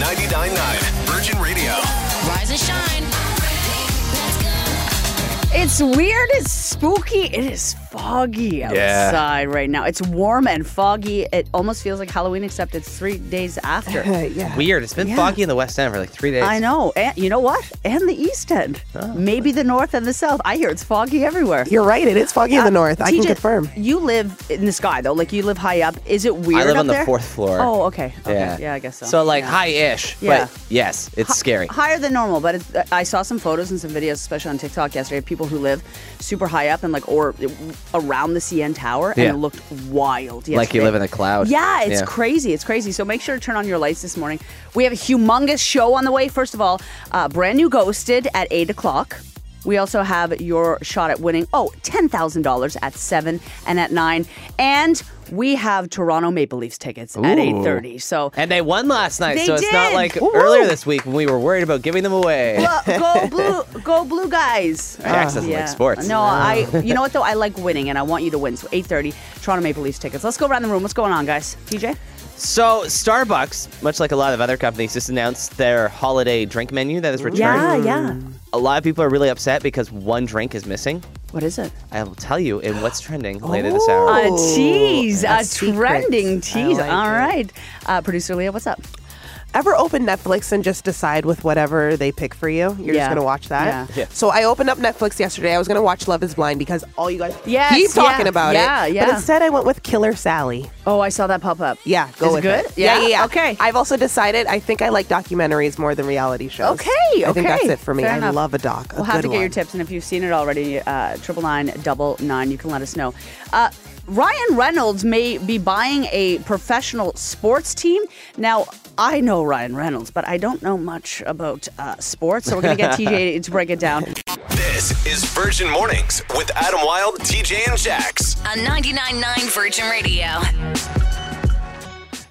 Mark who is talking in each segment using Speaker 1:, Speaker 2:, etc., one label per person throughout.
Speaker 1: 99.9 Virgin Radio.
Speaker 2: Rise and shine.
Speaker 3: It's weird. It's spooky. It is foggy outside right now. It's warm and foggy. It almost feels like Halloween, except it's three days after.
Speaker 4: yeah.
Speaker 5: Weird. It's been
Speaker 3: Yeah.
Speaker 5: foggy in the West End for like three days.
Speaker 3: I know. And you know what? And the East End. Oh, Maybe the North and the South. I hear it's foggy everywhere.
Speaker 4: You're right. It is foggy in the uh, north. I can
Speaker 3: TJ,
Speaker 4: confirm.
Speaker 3: You live in the sky though. Like you live high up. Is it weird?
Speaker 5: I live
Speaker 3: up
Speaker 5: on the
Speaker 3: there?
Speaker 5: fourth floor.
Speaker 3: Oh, okay. okay.
Speaker 5: Yeah.
Speaker 3: Yeah, I guess so.
Speaker 5: So like
Speaker 3: Yeah.
Speaker 5: high-ish.
Speaker 3: Yeah.
Speaker 5: But yes, it's scary.
Speaker 3: Higher than normal, but it's, I saw some photos and some videos, especially on TikTok yesterday, of people who live super high up and like or around the CN Tower, and
Speaker 5: Yeah.
Speaker 3: it looked wild. Yesterday.
Speaker 5: Like you live in a cloud.
Speaker 3: Yeah, it's
Speaker 5: Yeah.
Speaker 3: crazy. It's crazy. So make sure to turn on your lights this morning. We have a humongous show on the way. First of all, uh, brand new Ghosted at 8 o'clock. We also have your shot at winning, oh, $10,000 at 7 and at 9. And we have Toronto Maple Leafs tickets at
Speaker 5: Ooh.
Speaker 3: 8.30. So
Speaker 5: And they won last night,
Speaker 3: They
Speaker 5: so it's not
Speaker 3: did.
Speaker 5: like
Speaker 3: Woo-hoo.
Speaker 5: earlier this week when we were worried about giving them away.
Speaker 3: Well, go blue, go blue guys.
Speaker 5: Jax doesn't like sports.
Speaker 3: No, I. You know what though? I like winning, and I want you to win. So 8:30, Toronto Maple Leafs tickets. Let's go around the room. What's going on, guys? TJ.
Speaker 5: So Starbucks, much like a lot of other companies, just announced their holiday drink menu that is returned.
Speaker 3: Yeah, yeah.
Speaker 5: A lot of people are really upset because one drink is missing.
Speaker 3: What is it?
Speaker 5: I will tell you in what's trending later this hour.
Speaker 3: A tease, a
Speaker 4: a
Speaker 3: trending tease.
Speaker 4: Like
Speaker 3: All
Speaker 4: it.
Speaker 3: right, uh, producer Leah, what's up?
Speaker 4: Ever open Netflix and just decide with whatever they pick for you? You're
Speaker 3: Yeah.
Speaker 4: just gonna watch that.
Speaker 3: Yeah.
Speaker 5: Yeah.
Speaker 4: So I opened up Netflix yesterday. I was gonna watch Love Is Blind because all you guys
Speaker 3: Yes,
Speaker 4: keep talking
Speaker 3: yeah,
Speaker 4: about
Speaker 3: yeah,
Speaker 4: it.
Speaker 3: yeah.
Speaker 4: But instead, I went with Killer Sally.
Speaker 3: Oh, I saw that pop up.
Speaker 4: Yeah, go
Speaker 3: Is it good?
Speaker 4: it. Yeah,
Speaker 3: Yeah?
Speaker 4: yeah, yeah.
Speaker 3: Okay.
Speaker 4: I've also decided I think I like documentaries more than reality shows.
Speaker 3: Okay, okay.
Speaker 4: I think that's it for me.
Speaker 3: Fair
Speaker 4: I
Speaker 3: enough.
Speaker 4: love a doc.
Speaker 3: We'll
Speaker 4: a
Speaker 3: have to get your tips, and if you've seen it already, uh, triple nine double nine, you can let us know. Uh, Ryan Reynolds may be buying a professional sports team. Now, I know Ryan Reynolds, but I don't know much about uh, sports, so we're going to get TJ to break it down.
Speaker 1: This is Virgin Mornings with Adam Wilde, TJ, and Jax.
Speaker 2: On 99.9 Virgin Radio.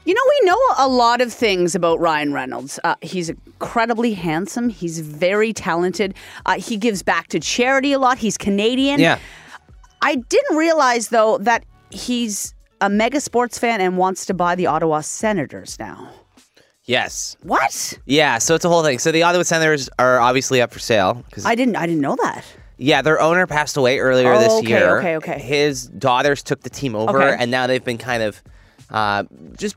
Speaker 3: You know, we know a lot of things about Ryan Reynolds. Uh, he's incredibly handsome. He's very talented. Uh, he gives back to charity a lot. He's Canadian.
Speaker 5: Yeah.
Speaker 3: I didn't realize though that he's a mega sports fan and wants to buy the Ottawa Senators now.
Speaker 5: Yes.
Speaker 3: What?
Speaker 5: Yeah, so it's a whole thing. So the Ottawa Senators are obviously up for sale because
Speaker 3: I didn't. I didn't know that.
Speaker 5: yeah, their owner passed away earlier
Speaker 3: Oh,
Speaker 5: this
Speaker 3: okay,
Speaker 5: year.
Speaker 3: okay, okay.
Speaker 5: His daughters took the team over,
Speaker 3: Okay.
Speaker 5: and now they've been kind of uh, just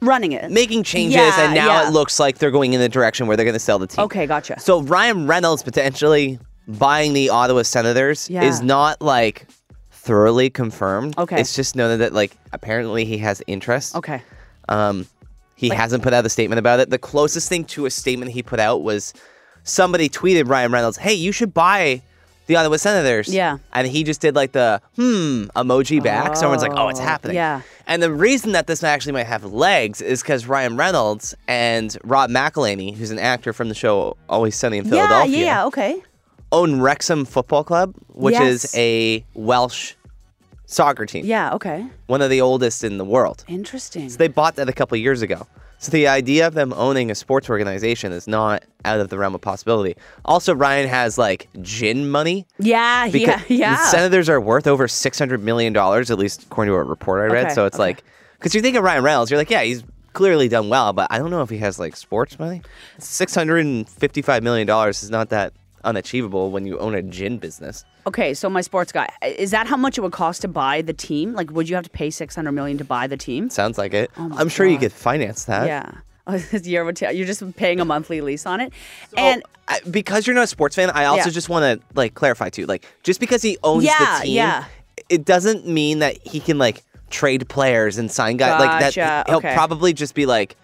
Speaker 3: Running it.
Speaker 5: making changes,
Speaker 3: Yeah,
Speaker 5: and now
Speaker 3: yeah.
Speaker 5: it looks like they're going in the direction where they're going to sell the team.
Speaker 3: Okay, gotcha.
Speaker 5: So Ryan Reynolds potentially buying the Ottawa Senators
Speaker 3: Yeah.
Speaker 5: is not like thoroughly confirmed.
Speaker 3: Okay.
Speaker 5: It's just known that like apparently he has interest.
Speaker 3: Okay.
Speaker 5: Um, he hasn't put out a statement about it. The closest thing to a statement he put out was somebody tweeted Ryan Reynolds, "Hey, you should buy the Ottawa Senators."
Speaker 3: Yeah.
Speaker 5: and he just did like the hmm emoji back. Someone's like, "Oh, it's happening."
Speaker 3: yeah.
Speaker 5: And the reason that this actually might have legs is because Ryan Reynolds and Rob McElhenney, who's an actor from the show Always Sunny in Philadelphia.
Speaker 3: Yeah.
Speaker 5: Philadelphia,
Speaker 3: Yeah. Okay.
Speaker 5: Own Wrexham Football Club, which
Speaker 3: Yes.
Speaker 5: is a Welsh soccer team,
Speaker 3: Yeah. Okay.
Speaker 5: one of the oldest in the world.
Speaker 3: Interesting.
Speaker 5: So they bought that a couple years ago. So the idea of them owning a sports organization is not out of the realm of possibility. Also, Ryan has like gin money.
Speaker 3: yeah. Yeah. Yeah.
Speaker 5: The Senators are worth over six hundred million dollars, at least according to a report I read.
Speaker 3: Okay,
Speaker 5: So it's
Speaker 3: okay.
Speaker 5: like, because you think of Ryan Reynolds, you're like, yeah, he's clearly done well, but I don't know if he has like sports money. Six hundred and fifty-five million dollars is not that unachievable when you own a gin business.
Speaker 3: Okay, so my sports guy, is that how much it would cost to buy the team? Like, would you have to pay six hundred million to buy the team?
Speaker 5: Sounds like it.
Speaker 3: Oh
Speaker 5: I'm sure you could finance that.
Speaker 3: Yeah, oh, you're you're just paying a monthly lease on it, and
Speaker 5: I, because you're not a sports fan, I also
Speaker 3: Yeah.
Speaker 5: just want to like clarify too. Like, just because he owns
Speaker 3: Yeah,
Speaker 5: the team,
Speaker 3: yeah.
Speaker 5: it doesn't mean that he can like trade players and sign guys. Like that, he'll
Speaker 3: okay.
Speaker 5: probably just be like,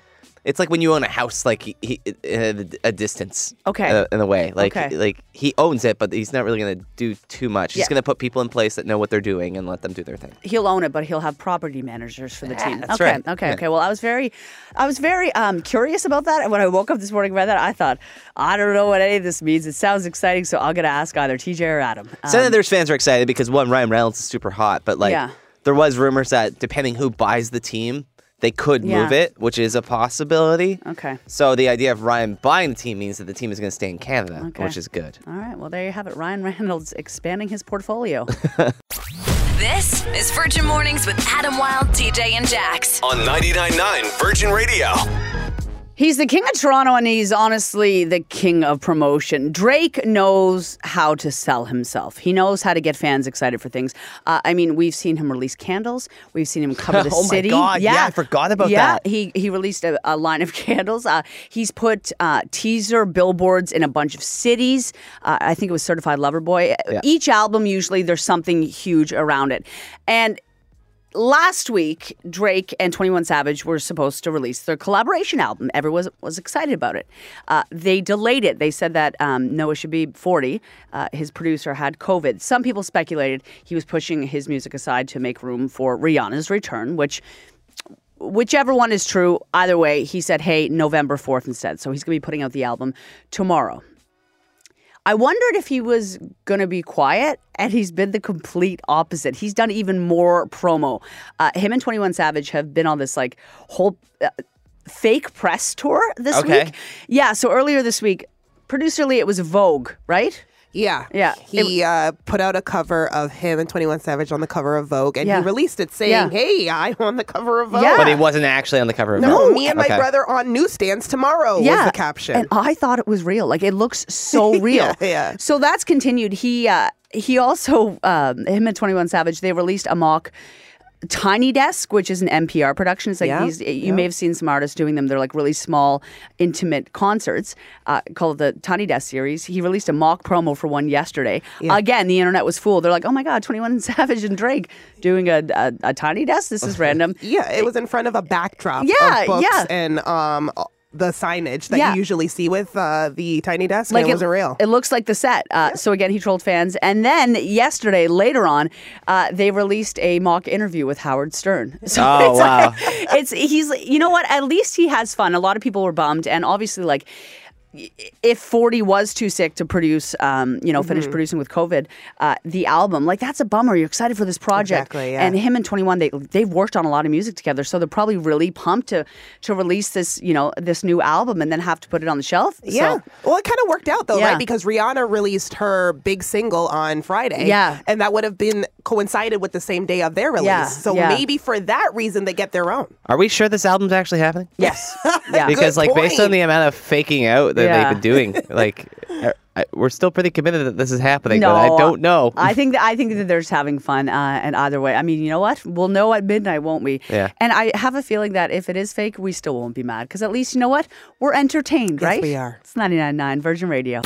Speaker 5: it's like when you own a house, like he, he, at a distance.
Speaker 3: Okay.
Speaker 5: uh, in a way, like
Speaker 3: Okay.
Speaker 5: like he owns it, but he's not really gonna do too much. He's gonna put people in place that know what they're doing and let them do their thing.
Speaker 3: he'll own it, but he'll have property managers for the team.
Speaker 5: that's
Speaker 3: okay,
Speaker 5: right.
Speaker 3: okay,
Speaker 5: Yeah.
Speaker 3: okay. Well, I was very, I was very um, curious about that, and when I woke up this morning read that, I thought, I don't know what any of this means. It sounds exciting, so I'm gonna ask either TJ or Adam. Um,
Speaker 5: Senators fans are excited because one, Ryan Reynolds is super hot, but like
Speaker 3: Yeah.
Speaker 5: there was rumors that depending who buys the team, they could
Speaker 3: Yeah.
Speaker 5: move it, which is a possibility.
Speaker 3: Okay.
Speaker 5: So the idea of Ryan buying the team means that the team is going to stay in Canada,
Speaker 3: Okay.
Speaker 5: which is good.
Speaker 3: All right. Well, there you have it. Ryan Reynolds expanding his portfolio.
Speaker 2: This is Virgin Mornings with Adam Wilde, TJ, and Jax.
Speaker 1: On 99.9 Virgin Radio.
Speaker 3: He's the king of Toronto, and he's honestly the king of promotion. Drake knows how to sell himself. He knows how to get fans excited for things. Uh, I mean, we've seen him release candles. We've seen him cover the
Speaker 5: Oh my
Speaker 3: city.
Speaker 5: God, yeah, I forgot about
Speaker 3: yeah,
Speaker 5: that.
Speaker 3: He he released a, a line of candles. Uh, he's put uh, teaser billboards in a bunch of cities. Uh, I think it was Certified Lover Boy.
Speaker 5: Yeah.
Speaker 3: Each album usually there's something huge around it, and last week, Drake and 21 Savage were supposed to release their collaboration album. Everyone was, excited about it. Uh, they delayed it. They said that um, Noah Shebib, 40, uh, his producer, had COVID. Some people speculated he was pushing his music aside to make room for Rihanna's return, which. Whichever one is true, either way, he said, hey, November 4th instead. So he's going to be putting out the album tomorrow. I wondered if he was going to be quiet, and he's been the complete opposite. He's done even more promo. Uh, him and 21 Savage have been on this like whole uh, fake press tour this
Speaker 5: Okay.
Speaker 3: week. Yeah, so earlier this week, producer Lee, it was Vogue, right?
Speaker 4: Yeah.
Speaker 3: Yeah.
Speaker 4: He uh, put out a cover of him and 21 Savage on the cover of Vogue, and
Speaker 3: Yeah.
Speaker 4: he released it saying,
Speaker 3: Yeah.
Speaker 4: Hey, I'm on the cover of Vogue.
Speaker 3: Yeah.
Speaker 5: But he wasn't actually on the cover of
Speaker 4: No,
Speaker 5: Vogue.
Speaker 4: me and my
Speaker 5: Okay.
Speaker 4: brother on newsstands tomorrow was the caption.
Speaker 3: And I thought it was real. Like it looks so real.
Speaker 4: Yeah, yeah.
Speaker 3: So that's continued. He uh, he also um, him and Twenty One Savage they released a mock. Tiny Desk, which is an NPR production, it's like
Speaker 4: Yeah,
Speaker 3: these. You may have seen some artists doing them. They're like really small, intimate concerts uh, called the Tiny Desk series. He released a mock promo for one yesterday.
Speaker 4: Yeah.
Speaker 3: Again, the internet was full. They're like, "Oh my god, Twenty One Savage and Drake doing a, a, a Tiny Desk. This is random."
Speaker 4: yeah, it was in front of a backdrop
Speaker 3: Yeah,
Speaker 4: of books
Speaker 3: yeah.
Speaker 4: and um, the signage that
Speaker 3: Yeah.
Speaker 4: you usually see with uh, the Tiny Desk.
Speaker 3: like
Speaker 4: and it wasn't real.
Speaker 3: It looks like the set. Uh, So again, he trolled fans, and then yesterday, later on, uh, they released a mock interview with Howard Stern. So
Speaker 5: Oh,
Speaker 3: it's
Speaker 5: wow.
Speaker 3: like- it's he's you know what? At least he has fun. A lot of people were bummed, and obviously, like. If 40 was too sick to produce, um, you know,
Speaker 4: Mm-hmm.
Speaker 3: finish producing with COVID, uh, the album, like that's a bummer. You're excited for this project.
Speaker 4: Exactly, yeah.
Speaker 3: And him and 21, they, they've worked on a lot of music together. So they're probably really pumped to, to release this, you know, this new album and then have to put it on the shelf.
Speaker 4: Yeah.
Speaker 3: So,
Speaker 4: well, it kind of worked out though,
Speaker 3: Yeah.
Speaker 4: right? Because Rihanna released her big single on Friday.
Speaker 3: Yeah.
Speaker 4: And that would have been coincided with the same day of their release.
Speaker 3: Yeah,
Speaker 4: So
Speaker 3: yeah.
Speaker 4: maybe for that reason they get their own.
Speaker 5: Are we sure this album's actually happening?
Speaker 3: yes. Yeah.
Speaker 5: Because like based on the amount of faking out that
Speaker 3: Yeah.
Speaker 5: they've been doing, like I, I- we're still pretty committed that this is happening.
Speaker 3: No,
Speaker 5: but I don't know.
Speaker 3: I think that I think that they're just having fun, uh, and either way, I mean, you know what? We'll know at midnight, won't we?
Speaker 5: Yeah.
Speaker 3: And I have a feeling that if it is fake, we still won't be mad because at least you know what? We're entertained,
Speaker 4: Yes,
Speaker 3: right?
Speaker 4: we are.
Speaker 3: It's 99.9 Virgin Radio.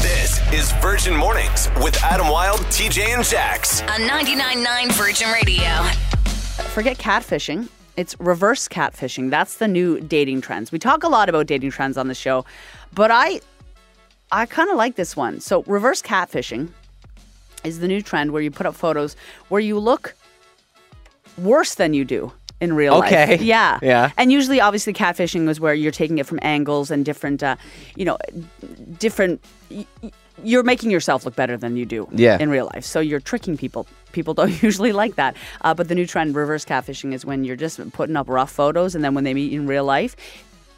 Speaker 1: This is Virgin Mornings with Adam Wilde, TJ, and Jax.
Speaker 2: On 99.9 Virgin Radio.
Speaker 3: Forget catfishing. It's reverse catfishing. That's the new dating trends. We talk a lot about dating trends on the show, but I I kind of like this one. So, reverse catfishing is the new trend where you put up photos where you look worse than you do in real life.
Speaker 5: Okay.
Speaker 3: Yeah.
Speaker 5: Yeah.
Speaker 3: And usually, obviously, catfishing is where you're taking it from angles and different, uh, you know, different. You're making yourself look better than you do
Speaker 5: Yeah.
Speaker 3: in real life. So you're tricking people. People don't usually like that. Uh, but the new trend, reverse catfishing, is when you're just putting up rough photos, and then when they meet in real life,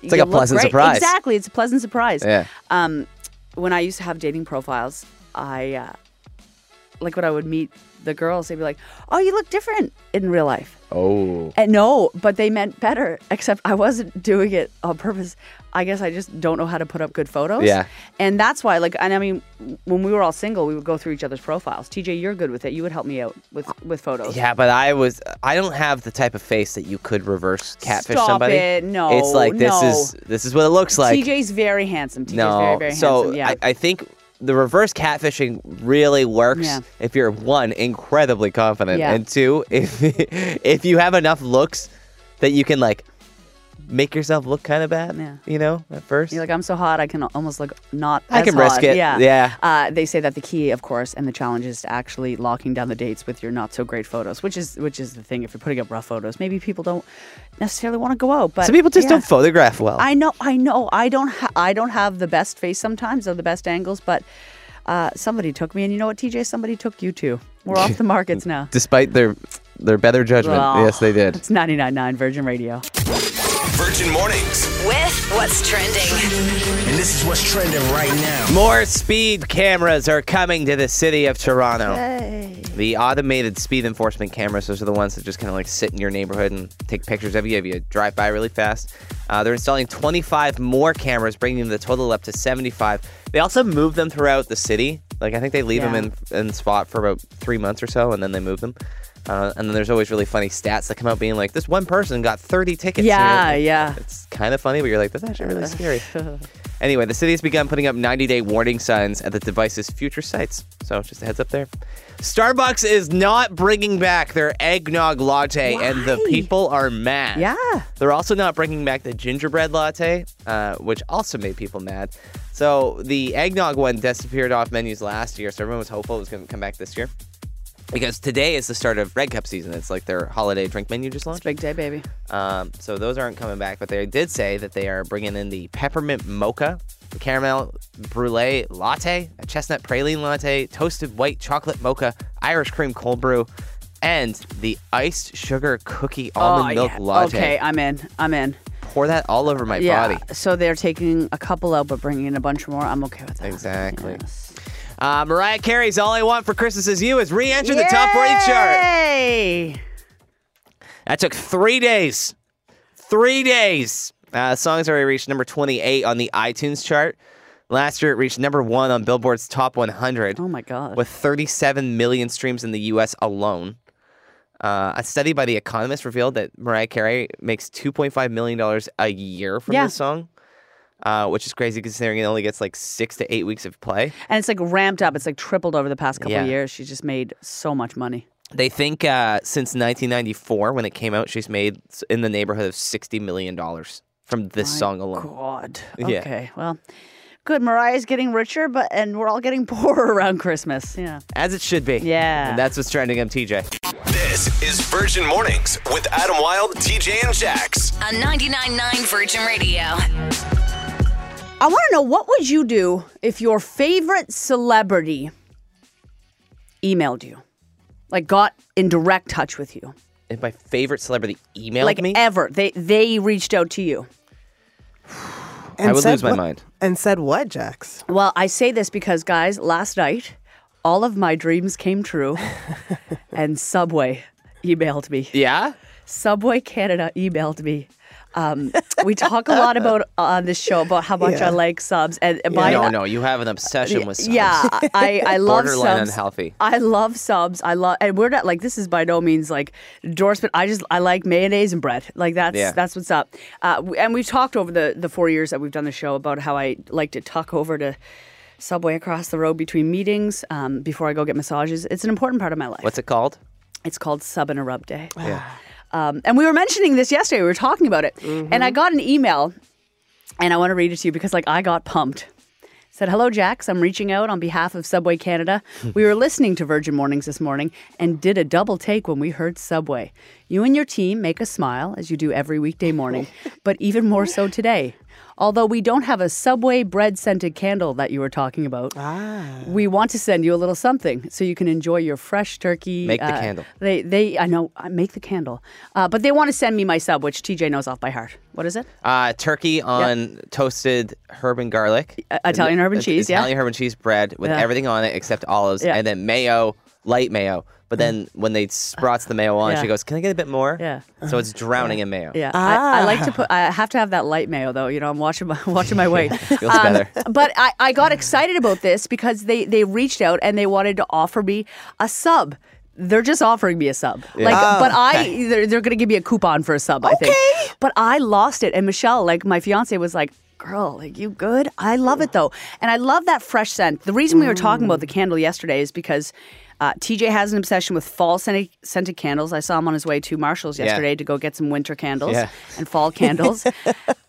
Speaker 3: it's
Speaker 5: like a pleasant surprise.
Speaker 3: Exactly, it's a pleasant surprise.
Speaker 5: Yeah.
Speaker 3: Um, when I used to have dating profiles, I uh, like when I would meet the girls, they'd be like, "Oh, you look different in real life."
Speaker 5: oh.
Speaker 3: And no, but they meant better. Except I wasn't doing it on purpose. I guess I just don't know how to put up good photos.
Speaker 5: Yeah.
Speaker 3: And that's why, like, and I mean, when we were all single, we would go through each other's profiles. TJ, you're good with it. You would help me out with with photos.
Speaker 5: Yeah, but I was I don't have the type of face that you could reverse catfish
Speaker 3: Stop
Speaker 5: somebody.
Speaker 3: it. No,
Speaker 5: It's like this
Speaker 3: no.
Speaker 5: is this is what it looks like.
Speaker 3: TJ's very handsome. TJ's
Speaker 5: no.
Speaker 3: very very
Speaker 5: so
Speaker 3: handsome. Yeah.
Speaker 5: I, I think the reverse catfishing really works
Speaker 3: Yeah.
Speaker 5: if you're one incredibly confident
Speaker 3: Yeah.
Speaker 5: and two if if you have enough looks that you can like make yourself look kind of bad.
Speaker 3: Yeah.
Speaker 5: You know, at first.
Speaker 3: You're like, I'm so hot, I can almost look not.
Speaker 5: I can risk it.
Speaker 3: Yeah.
Speaker 5: Yeah.
Speaker 3: Uh, they say that the key, of course, and the challenge is to actually locking down the dates with your not so great photos, which is which is the thing. If you're putting up rough photos, maybe people don't necessarily want to go out. But
Speaker 5: Some people just
Speaker 3: yeah.
Speaker 5: don't photograph well.
Speaker 3: I know, I know. I don't. Ha- I don't have the best face sometimes or the best angles, but uh, somebody took me, and you know what, TJ? Somebody took you too. We're off the markets now.
Speaker 5: Despite their their better judgment.
Speaker 3: Well,
Speaker 5: yes, they did.
Speaker 3: It's 99.9 Virgin Radio.
Speaker 1: Virgin Mornings.
Speaker 2: With what's trending.
Speaker 6: And this is what's trending right now.
Speaker 5: More speed cameras are coming to the city of Toronto. The automated speed enforcement cameras, those are the ones that just kind of like sit in your neighborhood and take pictures of you if you drive by really fast. Uh, they're installing 25 more cameras, bringing the total up to 75. They also move them throughout the city. Like I think they leave
Speaker 3: Yeah.
Speaker 5: them in in spot for about three months or so, and then they move them. Uh, and then there's always really funny stats that come out being like, this one person got 30 tickets. you know?
Speaker 3: Yeah, yeah.
Speaker 5: It's kind of funny, but you're like, that's actually really scary. anyway, the city has begun putting up 90 day warning signs at the device's future sites. So just a heads up there. Starbucks is not bringing back their eggnog latte, and the people are mad.
Speaker 3: Yeah.
Speaker 5: They're also not bringing back the gingerbread latte, uh, which also made people mad. So the eggnog one disappeared off menus last year, so everyone was hopeful it was going to come back this year. Because today is the start of Red Cup season. It's like their holiday drink menu just
Speaker 3: It's
Speaker 5: launched.
Speaker 3: a big day, baby.
Speaker 5: Um, so those aren't coming back, but they did say that they are bringing in the peppermint mocha, the caramel brulee latte, a chestnut praline latte, toasted white chocolate mocha, Irish cream cold brew, and the iced sugar cookie almond milk
Speaker 3: Oh, yeah.
Speaker 5: latte.
Speaker 3: Okay, I'm in. I'm in.
Speaker 5: Pour that all over my
Speaker 3: yeah.
Speaker 5: body.
Speaker 3: So they're taking a couple out, but bringing in a bunch more. I'm okay with that.
Speaker 5: Exactly.
Speaker 3: Yes.
Speaker 5: Uh, Mariah Carey's "All I Want for Christmas Is You" has re-entered the top 40 chart.
Speaker 3: Yay!
Speaker 5: That took three days. Three days. Uh, the song's already reached number 28 on the iTunes chart. Last year, it reached number one on Billboard's Top 100
Speaker 3: Oh my god.
Speaker 5: with 37 million streams in the U.S. alone. Uh, a study by The Economist revealed that Mariah Carey makes $2.5 million a year from
Speaker 3: Yeah.
Speaker 5: this song, uh, which is crazy considering it only gets like six to eight weeks of play.
Speaker 3: and it's like ramped up. It's like tripled over the past couple
Speaker 5: Yeah.
Speaker 3: of years. She's just made so much money.
Speaker 5: They think uh, since 1994, when it came out, she's made in the neighborhood of $60 million from this song alone.
Speaker 3: God.
Speaker 5: Yeah.
Speaker 3: Okay. Well, good. Mariah's getting richer, but and we're all getting poorer around Christmas. Yeah.
Speaker 5: As it should be.
Speaker 3: Yeah.
Speaker 5: And that's what's trending on TJ.
Speaker 1: This is Virgin Mornings with Adam Wilde, TJ, and Jax.
Speaker 2: On 99.9 Virgin Radio.
Speaker 3: I want to know what would you do if your favorite celebrity emailed you, like got in direct touch with you,
Speaker 5: If my favorite celebrity emailed
Speaker 3: like
Speaker 5: me,
Speaker 3: ever. They they reached out to you.
Speaker 4: And
Speaker 5: I would
Speaker 4: said
Speaker 5: lose my
Speaker 4: what-
Speaker 5: mind.
Speaker 4: And said what, Jax?
Speaker 3: Well, I say this because, guys, last night, all of my dreams came true, and Subway emailed me.
Speaker 5: yeah?
Speaker 3: Subway Canada emailed me. Um, we talk a lot about on this show about how much
Speaker 4: Yeah.
Speaker 3: I like subs, and by
Speaker 5: no, no, you have an obsession with subs.
Speaker 3: yeah, I I love
Speaker 5: Borderline
Speaker 3: subs.
Speaker 5: unhealthy.
Speaker 3: I love subs. I love, and we're not like this is by no means like endorsement. I just I like mayonnaise and bread. Like that's
Speaker 5: Yeah.
Speaker 3: that's what's up. Uh, and we've talked over the the four years that we've done the show about how I like to tuck over to Subway across the road between meetings um, before I go get massages. It's an important part of my life.
Speaker 5: What's it called?
Speaker 3: It's called Sub and a Rub Day.
Speaker 5: Yeah.
Speaker 3: Um, and we were mentioning this yesterday. We were talking about it, and I got an email, and I want to read it to you because like I got pumped. Said, "Hello, Jax. I'm reaching out on behalf of Subway Canada. we were listening to Virgin Mornings this morning and did a double take when we heard Subway. You and your team make us smile as you do every weekday morning, but even more so today." Although we don't have a Subway bread scented candle that you were talking about, we want to send you a little something so you can enjoy your fresh turkey. uh,
Speaker 5: Make the candle.
Speaker 3: They, they, I know, I make the candle, uh, but they want to send me my sub, which TJ knows off by heart. What is it?
Speaker 5: Uh, turkey on toasted herb and garlic.
Speaker 3: Uh, Italian herb and
Speaker 5: Uh,
Speaker 3: cheese, yeah.
Speaker 5: Italian herb and cheese bread with
Speaker 3: Yeah.
Speaker 5: everything on it except olives,
Speaker 3: Yeah.
Speaker 5: and then mayo, light mayo. But then when they sprouts the mayo on,
Speaker 3: Yeah.
Speaker 5: she goes, "Can I get a bit more?"
Speaker 3: Yeah.
Speaker 5: So it's drowning in mayo.
Speaker 3: Yeah, I, I like to
Speaker 4: Ah.
Speaker 3: put. I have to have that light mayo though. You know, I'm watching my watching my weight.
Speaker 5: Feels better.
Speaker 3: But I, I got excited about this because they they reached out and they wanted to offer me a sub. They're just offering me a sub. Like,
Speaker 4: Oh,
Speaker 3: but I they're, they're going to give me a coupon for a sub. I think.
Speaker 4: Okay.
Speaker 3: But I lost it, and Michelle, like my fiance, was like. Girl, like you good? I love it though, and I love that fresh scent. The reason we were talking about the candle yesterday is because uh, TJ has an obsession with fall scented, scented candles. I saw him on his way to Marshalls
Speaker 5: Yeah.
Speaker 3: yesterday to go get some winter candles
Speaker 5: Yeah.
Speaker 3: and fall candles.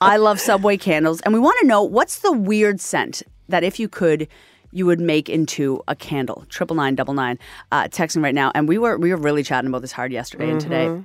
Speaker 3: I love Subway candles, and we want to know what's the weird scent that if you could. You would make into a candle. Triple nine double nine. Uh, texting right now, and we were we were really chatting about this hard yesterday and today.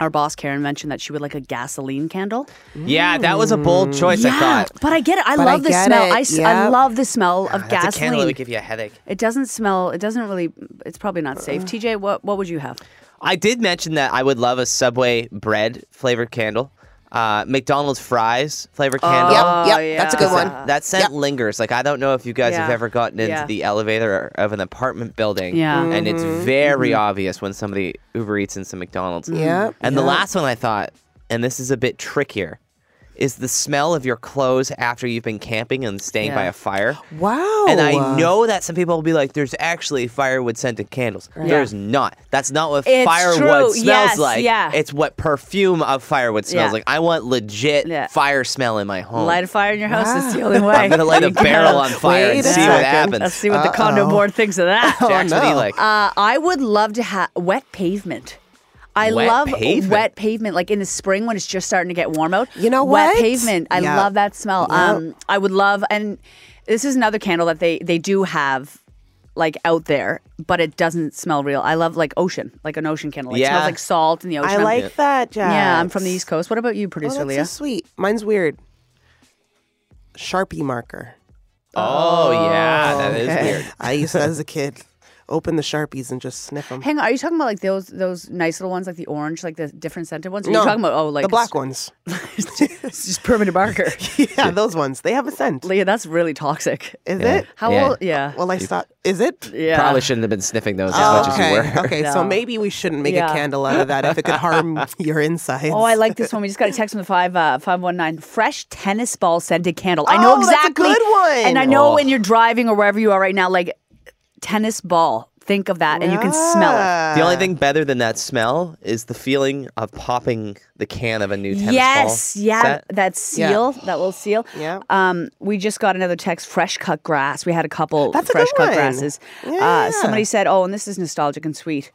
Speaker 3: Our boss Karen mentioned that she would like a gasoline candle.
Speaker 5: Yeah, that was a bold mm. choice. I thought.
Speaker 3: but I get it. I
Speaker 4: But I
Speaker 3: love the
Speaker 4: get
Speaker 3: smell.
Speaker 4: it,
Speaker 3: I, s- I
Speaker 4: yep.
Speaker 3: love the smell of ah,
Speaker 5: That's a candle that
Speaker 3: gasoline.
Speaker 5: would give you a headache.
Speaker 3: it doesn't smell. It doesn't really. It's probably not safe. TJ, what what would you have?
Speaker 5: I did mention that I would love a Subway bread flavored candle, uh, McDonald's fries flavor candle.
Speaker 4: Yep, yep,
Speaker 3: Oh,
Speaker 4: that's a good one.
Speaker 5: That, that scent
Speaker 4: Yep.
Speaker 5: lingers. Like I don't know if you guys have ever gotten into
Speaker 3: Yeah.
Speaker 5: the elevator of an apartment building.
Speaker 3: Yeah.
Speaker 5: And it's
Speaker 4: Mm-hmm.
Speaker 5: very obvious when somebody Uber Eats in some McDonald's.
Speaker 4: Yep,
Speaker 5: And the last one I thought, and this is a bit trickier, is the smell of your clothes after you've been camping and staying by a fire.
Speaker 4: Wow.
Speaker 5: And I know that some people will be like, "There's actually firewood scented candles." There's not. That's not what
Speaker 3: It's
Speaker 5: firewood
Speaker 3: true.
Speaker 5: smells
Speaker 3: Yes,
Speaker 5: like.
Speaker 3: yeah.
Speaker 5: It's what perfume of firewood smells
Speaker 3: Yeah.
Speaker 5: like. I want legit
Speaker 3: Yeah.
Speaker 5: fire smell in my home.
Speaker 3: Light a fire in your house. That's the only way.
Speaker 5: I'm gonna light a barrel on fire and
Speaker 4: a
Speaker 5: see what happens.
Speaker 3: Let's see what the condo board thinks of that.
Speaker 5: Jax, what do you
Speaker 4: no.
Speaker 5: like?
Speaker 3: Uh, I would love to have wet pavement. I
Speaker 5: Wet
Speaker 3: love
Speaker 5: pavement?
Speaker 3: wet pavement, like in the spring when it's just starting to get warm out.
Speaker 4: You know what?
Speaker 3: Wet pavement. I
Speaker 4: Yeah.
Speaker 3: love that smell.
Speaker 4: Yeah.
Speaker 3: Um, I would love, and this is another candle that they they do have, like out there, but it doesn't smell real. I love like ocean, like an ocean candle. Like, It
Speaker 5: Yeah.
Speaker 3: smells like salt in the ocean.
Speaker 4: I
Speaker 3: I'm-
Speaker 4: like that, Jax.
Speaker 3: Yeah, I'm from the East Coast. What about you,
Speaker 4: Oh,
Speaker 3: producer
Speaker 4: that's
Speaker 3: Leah?
Speaker 4: so sweet. Mine's weird. Sharpie marker.
Speaker 5: oh yeah, that is
Speaker 4: Okay.
Speaker 5: weird.
Speaker 4: I used to, as a kid, open the Sharpies and just sniff them.
Speaker 3: Hang on, are you talking about like those those nice little ones, like the orange, like the different scented ones? Or
Speaker 4: no,
Speaker 3: you talking about oh, like
Speaker 4: the black ones.
Speaker 3: it's just permanent marker.
Speaker 4: yeah, those ones. They have a scent.
Speaker 3: Leah, that's really toxic.
Speaker 4: Is
Speaker 5: Yeah.
Speaker 4: it?
Speaker 3: How
Speaker 5: Yeah.
Speaker 3: old? Yeah.
Speaker 4: Well, I saw. Is it?
Speaker 3: yeah.
Speaker 5: Probably shouldn't have been sniffing those as much
Speaker 4: okay.
Speaker 5: as you were.
Speaker 4: okay,
Speaker 3: No.
Speaker 4: so maybe we shouldn't make
Speaker 3: Yeah.
Speaker 4: a candle out of that if it could harm your insides.
Speaker 3: Oh, I like this one. We just got a text from the five uh, five one nine. Fresh tennis ball scented candle. I know
Speaker 4: Oh, that's a
Speaker 3: exactly.
Speaker 4: good one.
Speaker 3: And I know
Speaker 5: Oh.
Speaker 3: when you're driving or wherever you are right now, like tennis ball. Think of that, and you can smell it.
Speaker 5: The only thing better than that smell is the feeling of popping the can of a new tennis ball.
Speaker 3: Yes,
Speaker 5: ball.
Speaker 3: yeah,
Speaker 5: set.
Speaker 3: that seal, that little seal.
Speaker 4: Yeah.
Speaker 3: Um, we just got another text. Fresh cut grass. We had a couple
Speaker 4: That's a
Speaker 3: fresh
Speaker 4: good
Speaker 3: cut
Speaker 4: one.
Speaker 3: grasses. Uh,
Speaker 4: Yeah.
Speaker 3: somebody said, "Oh, and this is nostalgic and sweet."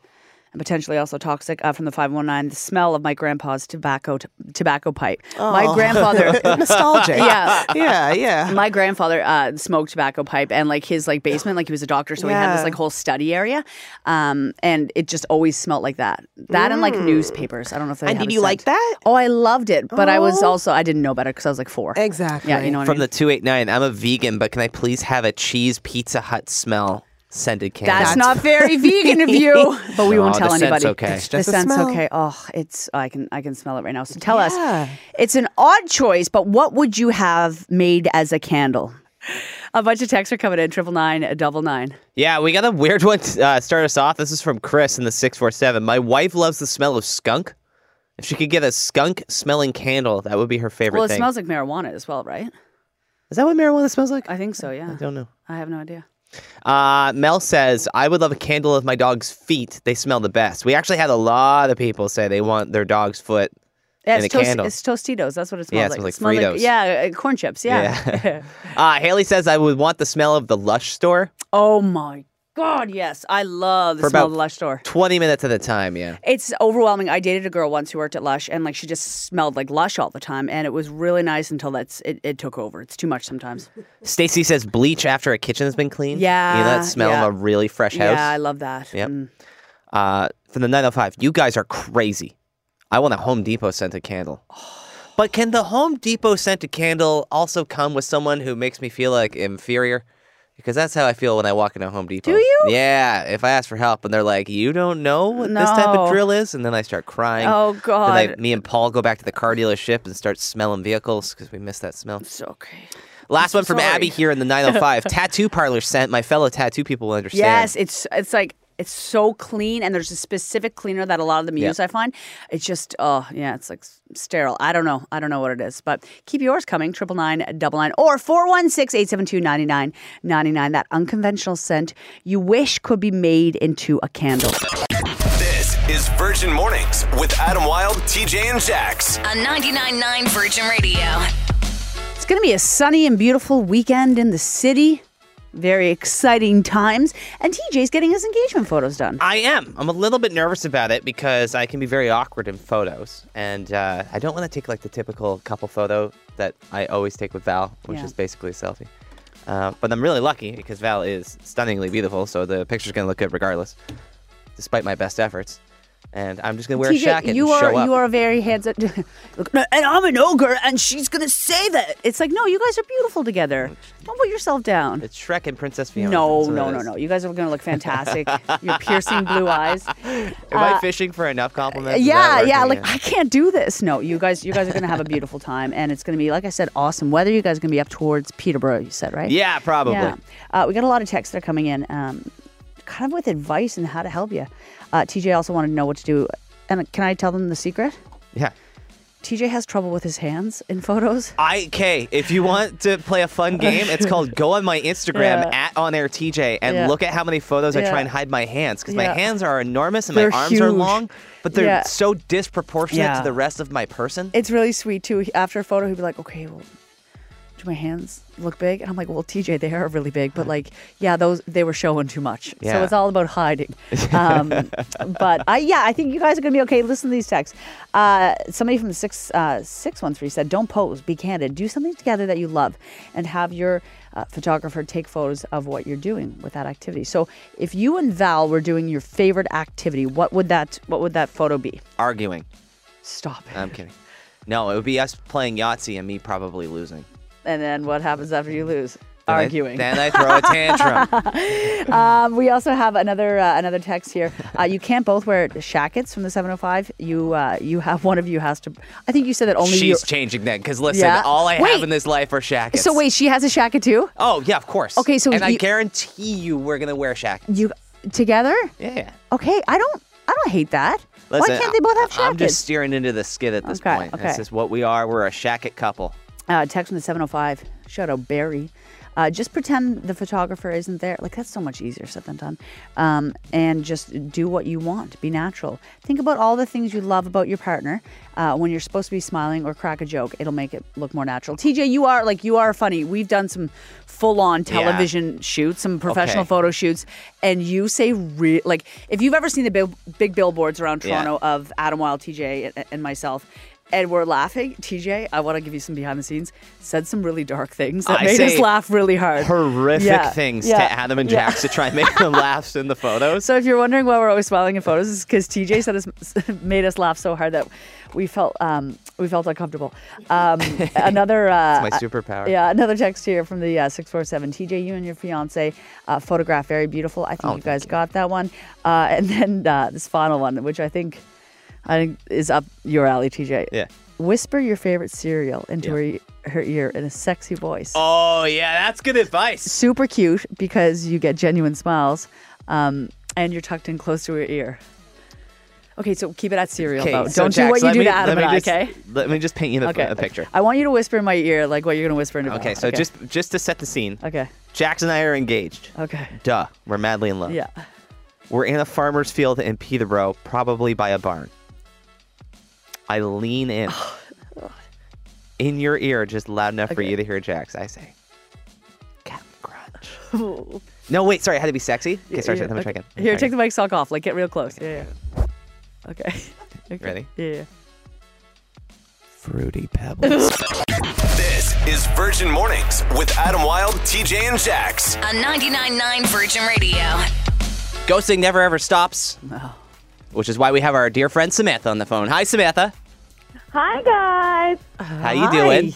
Speaker 3: And potentially also toxic uh, from the 519 the smell of my grandpa's tobacco t- tobacco pipe. My
Speaker 4: Oh.
Speaker 3: grandfather
Speaker 4: nostalgic.
Speaker 3: Yeah.
Speaker 4: yeah, yeah.
Speaker 3: my grandfather uh, smoked tobacco pipe and like his like basement like he was a doctor so he had this like whole study area um, and it just always smelled like that that and like newspapers i don't know if they
Speaker 4: Mm. And did
Speaker 3: a
Speaker 4: you like that?
Speaker 3: oh i loved it but i was
Speaker 4: Oh.
Speaker 3: also i didn't know better because i was like four
Speaker 4: Exactly.
Speaker 3: yeah you know what I
Speaker 5: From
Speaker 3: mean?
Speaker 5: the 289, I'm a vegan, but can I please have a cheese Pizza Hut smell scented candle?
Speaker 3: that's, not very vegan of you but we won't tell
Speaker 5: the scent's
Speaker 3: anybody
Speaker 5: okay. It's
Speaker 3: the
Speaker 4: just a
Speaker 3: scent's
Speaker 4: smell.
Speaker 3: okay oh it's i can i can smell it right now so tell
Speaker 4: Yeah.
Speaker 3: us it's an odd choice but what would you have made as a candle a bunch of texts are coming in triple nine double nine
Speaker 5: Yeah, we got a weird one to uh, start us off. This is from Chris in the 647. My wife loves the smell of skunk. If she could get a skunk smelling candle, that would be her favorite
Speaker 3: well it
Speaker 5: thing.
Speaker 3: smells like marijuana as well right
Speaker 5: is that what marijuana smells like?
Speaker 3: I think so, yeah.
Speaker 5: I don't know.
Speaker 3: I have no idea.
Speaker 5: Uh, Mel says, I would love a candle of my dog's feet. They smell the best. We actually had a lot of people say they want their dog's foot
Speaker 3: Yeah,
Speaker 5: in a
Speaker 3: toast-
Speaker 5: candle.
Speaker 3: it's Tostitos. That's what it smells
Speaker 5: Yeah, it
Speaker 3: like.
Speaker 5: smells like Fritos.
Speaker 3: yeah, uh, corn chips. Yeah.
Speaker 5: Yeah. uh, Haley says, I would want the smell of the Lush store
Speaker 3: oh my God, yes. I love the
Speaker 5: For
Speaker 3: smell
Speaker 5: about-
Speaker 3: of the Lush store.
Speaker 5: 20 minutes at a time. Yeah.
Speaker 3: It's overwhelming. I dated a girl once who worked at Lush, and like she just smelled like Lush all the time, and it was really nice until that's it, it took over. It's too much sometimes.
Speaker 5: Stacy says, bleach after a kitchen has been cleaned.
Speaker 3: Yeah,
Speaker 5: You know that smell
Speaker 3: yeah.
Speaker 5: of a really fresh house?
Speaker 3: Yeah, I love that.
Speaker 5: Yep.
Speaker 3: Mm.
Speaker 5: Uh, from the 905, you guys are crazy. I want a Home Depot scented candle. But can the Home Depot scented candle also come with someone who makes me feel like inferior? Because that's how I feel when I walk into Home Depot.
Speaker 3: Do you?
Speaker 5: Yeah. If I ask for help and they're like, "You don't know what this type of drill is," and then I start crying.
Speaker 3: Oh,
Speaker 5: Then
Speaker 3: God.
Speaker 5: I, me and Paul go back to the car dealership and start smelling vehicles because we miss that smell.
Speaker 3: It's okay.
Speaker 5: Last one from
Speaker 3: sorry.
Speaker 5: Abby here in the 905. tattoo parlor scent. My fellow tattoo people will understand.
Speaker 3: Yes, it's it's like it's so clean, and there's a specific cleaner that a lot of them
Speaker 5: Yeah.
Speaker 3: use. I find it's just oh yeah, it's like sterile. I don't know, I don't know what it is, but keep yours coming triple nine double nine or 416-872-9999. That unconventional scent you wish could be made into a candle.
Speaker 1: This is Virgin Mornings with Adam Wilde, TJ, and Jax.
Speaker 2: On 99.9 Virgin Radio.
Speaker 3: It's going to be a sunny and beautiful weekend in the city. Very exciting times, and TJ's getting his engagement photos done.
Speaker 5: I am. I'm a little bit nervous about it because I can be very awkward in photos, and uh, I don't want to take like the typical couple photo that I always take with Val, which
Speaker 3: Yeah.
Speaker 5: is basically a selfie. Uh, but I'm really lucky because Val is stunningly beautiful, so the picture's gonna look good regardless, despite my best efforts. And I'm just gonna wear a
Speaker 3: TJ,
Speaker 5: jacket
Speaker 3: you
Speaker 5: and
Speaker 3: are
Speaker 5: show up.
Speaker 3: you are a very handsome. Look, and I'm an ogre, and she's gonna say that. It's like, no, you guys are beautiful together. Don't put yourself down.
Speaker 5: It's Shrek and Princess Fiona.
Speaker 3: No, no, no, no. You guys are gonna look fantastic. Your piercing blue eyes.
Speaker 5: Am I fishing for enough compliments?
Speaker 3: Yeah, yeah. Like I can't do this. No, you guys, you guys are gonna have a beautiful time, and it's gonna be, like I said, awesome. Weather. You guys are gonna be up towards Peterborough. You said right?
Speaker 5: yeah, probably.
Speaker 3: Yeah. Uh, we got a lot of texts that are coming in, um, kind of with advice and how to help you. Uh, TJ also wanted to know what to do. And can I tell them the secret?
Speaker 5: Yeah.
Speaker 3: TJ has trouble with his hands in photos.
Speaker 5: I okay. If you want to play a fun game, it's called go on my Instagram
Speaker 3: Yeah.
Speaker 5: at on air TJ and
Speaker 3: Yeah.
Speaker 5: look at how many photos I try and hide my hands because
Speaker 3: Yeah.
Speaker 5: my hands are enormous and
Speaker 3: They're
Speaker 5: my arms are long, but they're
Speaker 3: Yeah.
Speaker 5: so disproportionate
Speaker 3: Yeah.
Speaker 5: to the rest of my person.
Speaker 3: It's really sweet too. After a photo, he'd be like, "Okay, well, do my hands look big?" And I'm like, "Well, TJ, they are really big, but like, yeah, those they were showing too much. So it's all about hiding." Um, but I, yeah, I think you guys are gonna be okay. Listen to these texts. Uh, somebody from the six uh, six one three said, "Don't pose. Be candid. Do something together that you love, and have your." Uh, photographer take photos of what you're doing with that activity. So, if you and Val were doing your favorite activity, what would that what would that photo be?
Speaker 5: Arguing.
Speaker 3: Stop it.
Speaker 5: I'm kidding. No, it would be us playing Yahtzee and me probably losing.
Speaker 3: And then what happens after you lose?
Speaker 5: Then I-
Speaker 3: Arguing.
Speaker 5: then I throw a tantrum.
Speaker 3: um, we also have another uh, another text here. Uh, you can't both wear shackets from the 705. You uh, you have one of you has to. I think you said that only you.
Speaker 5: She's changing then because listen,
Speaker 3: Yeah.
Speaker 5: all I
Speaker 3: Wait.
Speaker 5: have in this life are shackets.
Speaker 3: So wait, she has a shacket too.
Speaker 5: Oh yeah, of course.
Speaker 3: Okay, so
Speaker 5: and I guarantee you we're gonna wear shackets.
Speaker 3: You together?
Speaker 5: Yeah.
Speaker 3: Okay, I don't I don't hate that.
Speaker 5: Listen,
Speaker 3: Why can't they both have shackets?
Speaker 5: I'm just steering into the skid at this
Speaker 3: Okay,
Speaker 5: point.
Speaker 3: okay.
Speaker 5: This is what we are. We're a shacket couple.
Speaker 3: Uh, text from the 705. Shout out Barry. Uh, just pretend the photographer isn't there. Like that's so much easier said than done. Um, and just do what you want. Be natural. Think about all the things you love about your partner. Uh, when you're supposed to be smiling or crack a joke, it'll make it look more natural. TJ, you are like you are funny. We've done some full-on television shoots, some professional
Speaker 5: Okay.
Speaker 3: photo shoots, and you say re- like if you've ever seen the big, big billboards around
Speaker 5: Yeah.
Speaker 3: Toronto of Adam Wilde, TJ, and, and myself. And we're laughing. TJ, I want to give you some behind the scenes. Said some really dark things that
Speaker 5: I
Speaker 3: made us laugh really hard.
Speaker 5: Horrific
Speaker 3: Yeah,
Speaker 5: things
Speaker 3: yeah,
Speaker 5: to Adam and
Speaker 3: yeah.
Speaker 5: Jax to try and make them laugh in the photos.
Speaker 3: So if you're wondering why we're always smiling in photos, it's because TJ said us, made us laugh so hard that we felt um, we felt uncomfortable. Um, another uh,
Speaker 5: It's my superpower.
Speaker 3: Yeah, another text here from the uh, 647. TJ, you and your fiance uh, photograph very beautiful. I think
Speaker 5: Oh,
Speaker 3: you guys got that one. Uh, and then uh, this final one, which I think I think is up your alley, TJ.
Speaker 5: Yeah.
Speaker 3: Whisper your favorite cereal into
Speaker 5: Yeah.
Speaker 3: her, her ear in a sexy voice.
Speaker 5: Oh yeah, that's good advice.
Speaker 3: Super cute because you get genuine smiles um, and you're tucked in close to her ear. Okay, so keep it at cereal
Speaker 5: Okay,
Speaker 3: though.
Speaker 5: so
Speaker 3: Don't do
Speaker 5: Jax,
Speaker 3: what you do
Speaker 5: me-
Speaker 3: to Adam and I, okay?
Speaker 5: Let me just paint you the,
Speaker 3: Okay.
Speaker 5: a picture.
Speaker 3: I want you to whisper in my ear like what you're going to whisper in. into
Speaker 5: Okay, so just just to set the scene,
Speaker 3: Okay.
Speaker 5: Jax and I are engaged.
Speaker 3: Okay.
Speaker 5: Duh, we're madly in love.
Speaker 3: Yeah.
Speaker 5: We're in a farmer's field in Peterborough, probably by a barn. I lean in. in your ear, just loud enough for you to hear Jax. I say, Captain Crunch. no, wait, sorry, I had to be sexy. Okay, sorry,
Speaker 3: Yeah,
Speaker 5: let me
Speaker 3: okay.
Speaker 5: try again.
Speaker 3: Here,
Speaker 5: Okay.
Speaker 3: take the mic sock off. Like, get real close. Yeah, yeah. Okay. okay.
Speaker 5: Ready?
Speaker 3: Yeah, yeah.
Speaker 5: Fruity Pebbles.
Speaker 1: This is Virgin Mornings with Adam Wilde, TJ, and Jax.
Speaker 2: On 99.9 Virgin Radio.
Speaker 5: Ghosting never ever stops. Which is why we have our dear friend Samantha on the phone. Hi, Samantha.
Speaker 7: Hi guys.
Speaker 5: How you doing?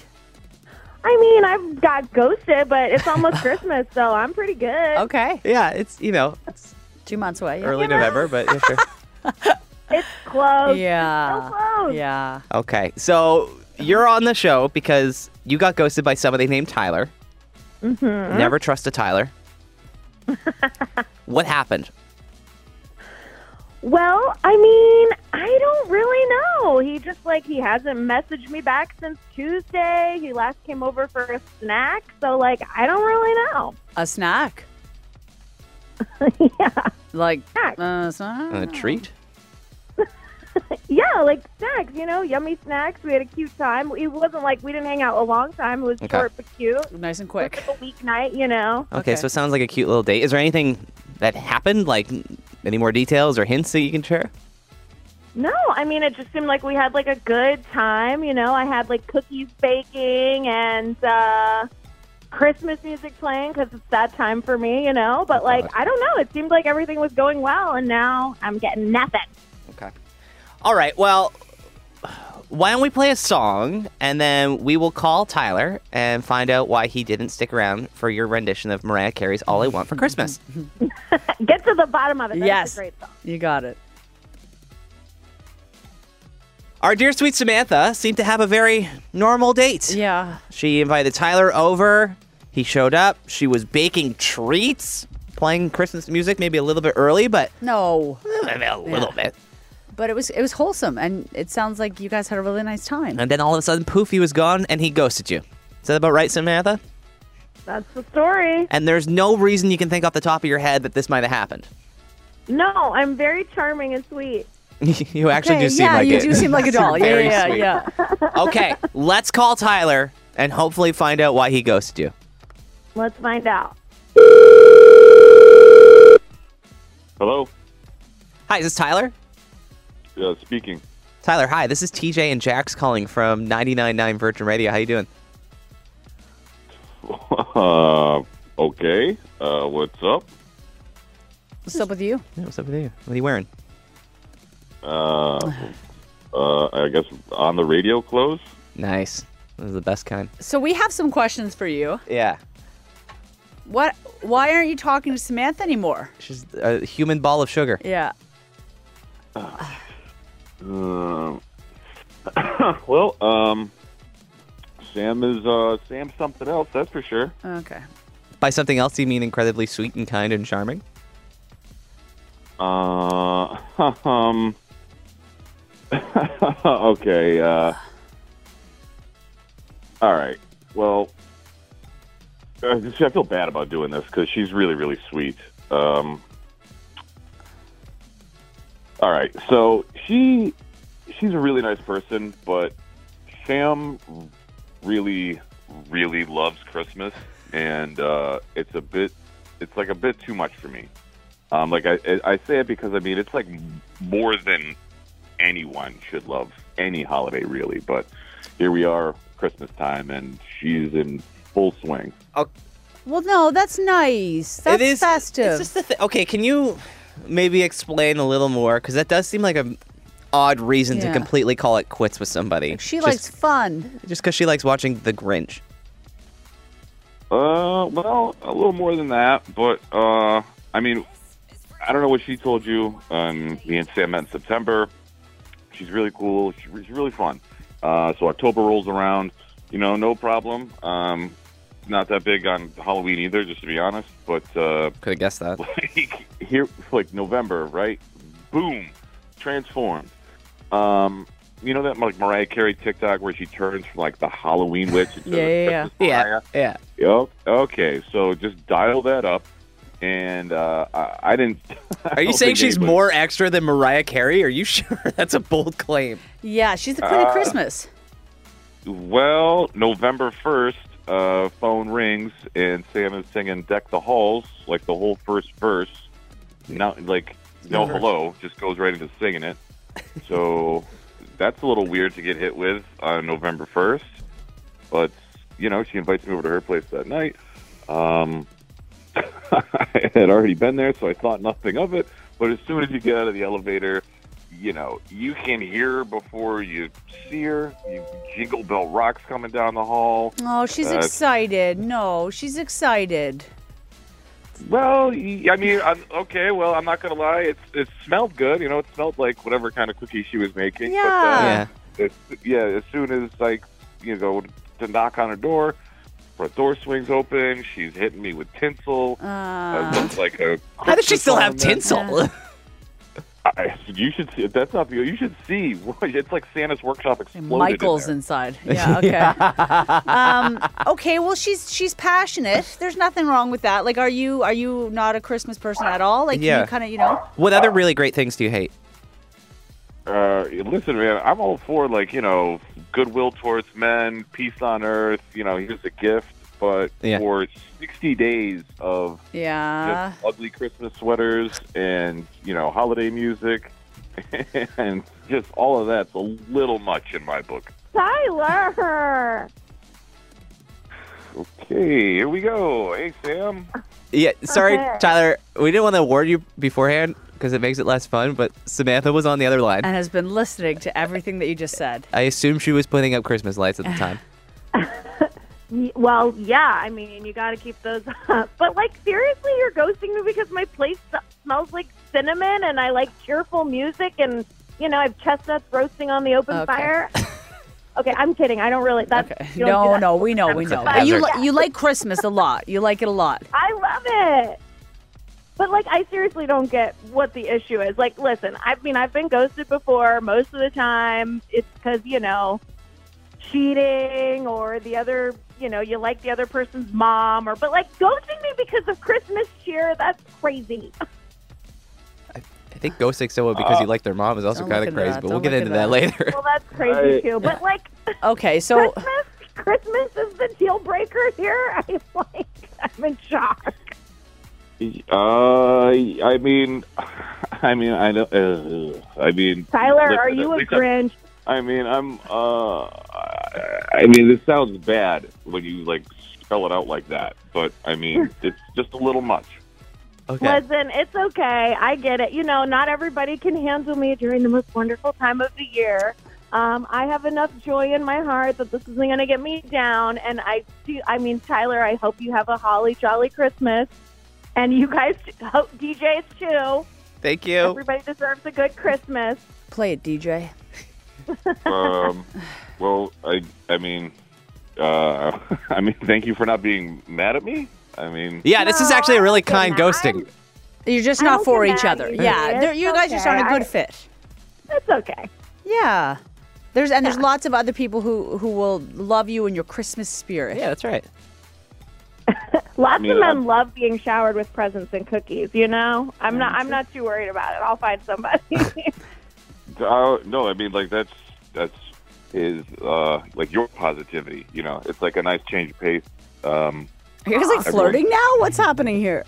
Speaker 7: I mean, I've got ghosted, but it's almost Christmas, so I'm pretty good.
Speaker 3: Okay.
Speaker 5: Yeah, it's you know it's
Speaker 3: Two months away. Yeah.
Speaker 5: early November, but yeah, sure.
Speaker 7: It's close.
Speaker 3: Yeah.
Speaker 7: So close.
Speaker 3: Yeah.
Speaker 5: Okay, so you're on the show because you got ghosted by somebody named Tyler. Mm-hmm. Never trust a Tyler. what happened?
Speaker 7: Well, I mean, I don't really know. He just like he hasn't messaged me back since Tuesday. He last came over for a snack, so like I don't really know.
Speaker 3: A snack.
Speaker 7: yeah.
Speaker 3: Like,
Speaker 7: Snack.
Speaker 3: uh, snack?
Speaker 5: A treat?
Speaker 7: Yeah, like snacks, you know, yummy snacks. We had a cute time. It wasn't like we didn't hang out a long time. It was
Speaker 5: Okay.
Speaker 7: short but cute.
Speaker 3: Nice and
Speaker 7: It was
Speaker 3: quick.
Speaker 7: like a weeknight, you know.
Speaker 5: Okay,
Speaker 3: Okay.
Speaker 5: so it sounds like a cute little date. Is there anything that happened? Like any more details or hints that you can share?
Speaker 7: No, I mean it just seemed like we had like a good time. You know, I had like cookies baking and uh, Christmas music playing because it's that time for me. You know, but like I don't know. It seemed like everything was going well, and now I'm getting nothing.
Speaker 5: Okay. All right. Well, why don't we play a song and then we will call Tyler and find out why he didn't stick around for your rendition of Mariah Carey's "All I Want for Christmas."
Speaker 7: Get to the bottom of it. That's
Speaker 3: Yes.
Speaker 7: a great song.
Speaker 3: You got it.
Speaker 5: Our dear sweet Samantha seemed to have a very normal date.
Speaker 3: Yeah.
Speaker 5: She invited Tyler over. He showed up. She was baking treats, playing Christmas music, maybe a little bit early, but
Speaker 3: No.
Speaker 5: a little bit.
Speaker 3: But it was it was wholesome, and it sounds like you guys had a really nice time.
Speaker 5: And then all of a sudden, poof, he was gone and he ghosted you. Is that about right, Samantha?
Speaker 7: That's the story.
Speaker 5: And there's no reason you can think off the top of your head that this might have happened.
Speaker 7: No, I'm very charming and sweet.
Speaker 5: you actually
Speaker 3: Okay,
Speaker 5: do seem like
Speaker 3: yeah,
Speaker 5: like
Speaker 3: you
Speaker 5: it.
Speaker 3: do seem like a doll. yeah,
Speaker 5: Very
Speaker 3: yeah,
Speaker 5: sweet.
Speaker 3: yeah.
Speaker 5: okay, let's call Tyler and hopefully find out why he ghosted you.
Speaker 7: Let's find out.
Speaker 8: Hello.
Speaker 5: Hi, is this Tyler?
Speaker 8: Uh, speaking.
Speaker 5: Tyler, hi. This is TJ and Jax calling from 99.9 Virgin Radio. How you doing?
Speaker 8: Uh, okay. Uh, what's up?
Speaker 3: What's up with you?
Speaker 5: Yeah, what's up with you? What are you wearing?
Speaker 8: Uh, uh, I guess on the radio clothes.
Speaker 5: Nice. This is the best kind.
Speaker 3: So we have some questions for you.
Speaker 5: Yeah.
Speaker 3: What? Why aren't you talking to Samantha anymore?
Speaker 5: She's a human ball of sugar.
Speaker 3: Yeah.
Speaker 8: Uh, well, um, Sam is uh, Sam's something else. That's for sure.
Speaker 3: Okay.
Speaker 5: By something else, you mean incredibly sweet and kind and charming?
Speaker 8: Uh, um. okay. Uh. All right. Well, uh, I feel bad about doing this because she's really, really sweet. Um. All right. So she, she's a really nice person, but Sam really, really loves Christmas, and uh, it's a bit, it's like a bit too much for me. Um, like I, I say it because I mean it's like more than anyone should love any holiday really. But here we are, Christmas time, and she's in full swing.
Speaker 3: Well, no, that's nice. That's
Speaker 5: it is
Speaker 3: festive.
Speaker 5: It's just the thi- okay, can you maybe explain a little more? Because that does seem like a odd reason to
Speaker 3: Yeah.
Speaker 5: completely call it quits with somebody.
Speaker 3: she
Speaker 5: just,
Speaker 3: likes fun.
Speaker 5: just because she likes watching The Grinch.
Speaker 8: Uh, well, a little more than that, but uh, I mean, I don't know what she told you. Um, me and Sam met in September. She's really cool. She's, she's really fun. Uh, so October rolls around, you know, no problem. Um, not that big on Halloween either, just to be honest. But uh,
Speaker 5: Could have guessed that.
Speaker 8: like here, like November, right? Boom, transformed. Um, you know that like Mariah Carey TikTok where she turns from like the Halloween witch into
Speaker 3: Yeah, yeah, yeah.
Speaker 8: Christmas Mariah?
Speaker 5: yeah.
Speaker 8: Yep. Okay, so just dial that up, and uh, I, I didn't. I
Speaker 5: Are you saying she's
Speaker 8: anybody-
Speaker 5: more extra than Mariah Carey? Are you sure that's a bold claim?
Speaker 3: Yeah, she's the queen of
Speaker 8: Uh,
Speaker 3: Christmas.
Speaker 8: Well, November first, uh, phone rings, and Sam is singing "Deck the Halls" like the whole first verse. Not like no hello, just goes right into singing it. So that's a little weird to get hit with on November first. But you know, she invites me over to her place that night. Um, I had already been there, so I thought nothing of it. But as soon as you get out of the elevator, you know, you can hear her before you see her. You jingle bell rocks coming down the hall.
Speaker 3: Oh, she's
Speaker 8: uh,
Speaker 3: excited. No, she's excited.
Speaker 8: Well, I mean, I'm, okay. Well, I'm not gonna lie. It's it smelled good. You know, it smelled like whatever kind of cookie she was making.
Speaker 3: Yeah.
Speaker 8: But, uh, it's, yeah. As soon as like you go to knock on her door, front door swings open. She's hitting me with tinsel.
Speaker 3: Uh,
Speaker 8: I look like a.
Speaker 5: How does she still have
Speaker 8: ornament.
Speaker 5: tinsel?
Speaker 8: I, you should see. That's not the. You should see. It's like Santa's workshop exploded.
Speaker 3: Michael's
Speaker 8: in there.
Speaker 3: inside. Yeah. Okay. um, okay. Well, she's she's passionate. There's nothing wrong with that. Like, are you are you not a Christmas person at all? Like,
Speaker 5: Yeah.
Speaker 3: you kind of you know.
Speaker 5: what other really great things do you hate?
Speaker 8: Uh, listen, man, I'm all for like you know goodwill towards men, peace on earth. You know, here's a gift. But
Speaker 5: Yeah.
Speaker 8: for 60 days of
Speaker 3: Yeah.
Speaker 8: just ugly Christmas sweaters and you know holiday music and just all of that's a little much in my book.
Speaker 7: Tyler.
Speaker 8: Okay, here we go. Hey, Sam.
Speaker 5: Yeah, sorry,
Speaker 7: Okay.
Speaker 5: Tyler. We didn't want to warn you beforehand because it makes it less fun. But Samantha was on the other line.
Speaker 3: And has been listening to everything that you just said.
Speaker 5: I assume she was putting up Christmas lights at the time.
Speaker 7: Y- Well, yeah. I mean, you got to keep those up. But like, seriously, you're ghosting me because my place smells like cinnamon, and I like cheerful music, and you know, I have chestnuts roasting on the open
Speaker 3: Okay.
Speaker 7: fire. okay, I'm kidding. I don't really. That's,
Speaker 3: Okay.
Speaker 7: you don't do
Speaker 3: No,
Speaker 7: that.
Speaker 3: no, we know, we know. But you li- you like Christmas a lot. You like it a lot.
Speaker 7: I love it. But like, I seriously don't get what the issue is. Like, listen, I mean, I've been ghosted before. Most of the time, it's because you know, cheating or the other, you know, you like the other person's mom, or but like ghosting me because of Christmas cheer. That's crazy.
Speaker 5: I think ghosting someone because you like their mom is also kind of crazy,
Speaker 3: that.
Speaker 5: but we'll get into that
Speaker 3: that.
Speaker 5: later.
Speaker 7: Well, that's crazy
Speaker 8: I-
Speaker 7: too. But like,
Speaker 3: Okay, so
Speaker 7: Christmas, Christmas is the deal breaker here. I'm like, I'm in shock.
Speaker 8: Uh, I mean, I mean, I know. Uh, I mean,
Speaker 7: Tyler,
Speaker 8: listen,
Speaker 7: are you a Grinch?
Speaker 8: I mean, I'm. Uh, I mean, this sounds bad when you like spell it out like that, but I mean, it's just a little much.
Speaker 5: Okay.
Speaker 7: Listen, it's okay. I get it. You know, not everybody can handle me during the most wonderful time of the year. Um, I have enough joy in my heart that this isn't going to get me down. And I do. I mean, Tyler, I hope you have a holly jolly Christmas, and you guys, hope DJs too.
Speaker 5: Thank you.
Speaker 7: Everybody deserves a good Christmas.
Speaker 3: play it, DJ.
Speaker 8: Um, well, I, I mean, uh, I mean, thank you for not being mad at me. I mean,
Speaker 5: Yeah, this is actually a really
Speaker 7: I'm
Speaker 5: kind
Speaker 7: not.
Speaker 5: ghosting.
Speaker 3: You're just
Speaker 7: I
Speaker 3: not for each other. Yeah, you guys just aren't a good
Speaker 7: I-
Speaker 3: fit.
Speaker 7: That's okay.
Speaker 3: Yeah. There's and there's lots of other people who who will love you in your Christmas spirit.
Speaker 5: Yeah, that's right.
Speaker 7: Lots
Speaker 8: mean,
Speaker 7: of men
Speaker 8: I'm-
Speaker 7: love being showered with presents and cookies. You know, I'm not. I'm not too worried about it. I'll find somebody.
Speaker 8: uh, no, I mean, like that's that's is uh like your positivity. You know, it's like a nice change of pace. Um,
Speaker 3: Are you guys like flirting now? What's happening here?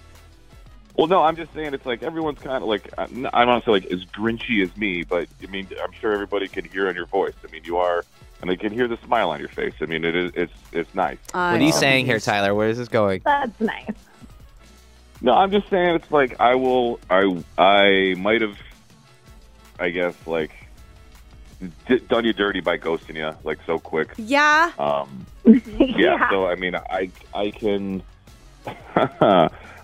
Speaker 8: Well, no, I'm just saying it's like everyone's kind of like I'm I'm not saying like as grinchy as me, but I mean I'm sure everybody can hear in your voice. I mean you are, and they can hear the smile on your face. I mean it is it's it's nice.
Speaker 5: What are you
Speaker 3: I-
Speaker 5: saying here, Tyler? Where is this going?
Speaker 7: That's nice.
Speaker 8: No, I'm just saying it's like I will I I might have, I guess like d- done you dirty by ghosting you like so quick.
Speaker 3: Yeah.
Speaker 8: Um, yeah, So I mean, I I can.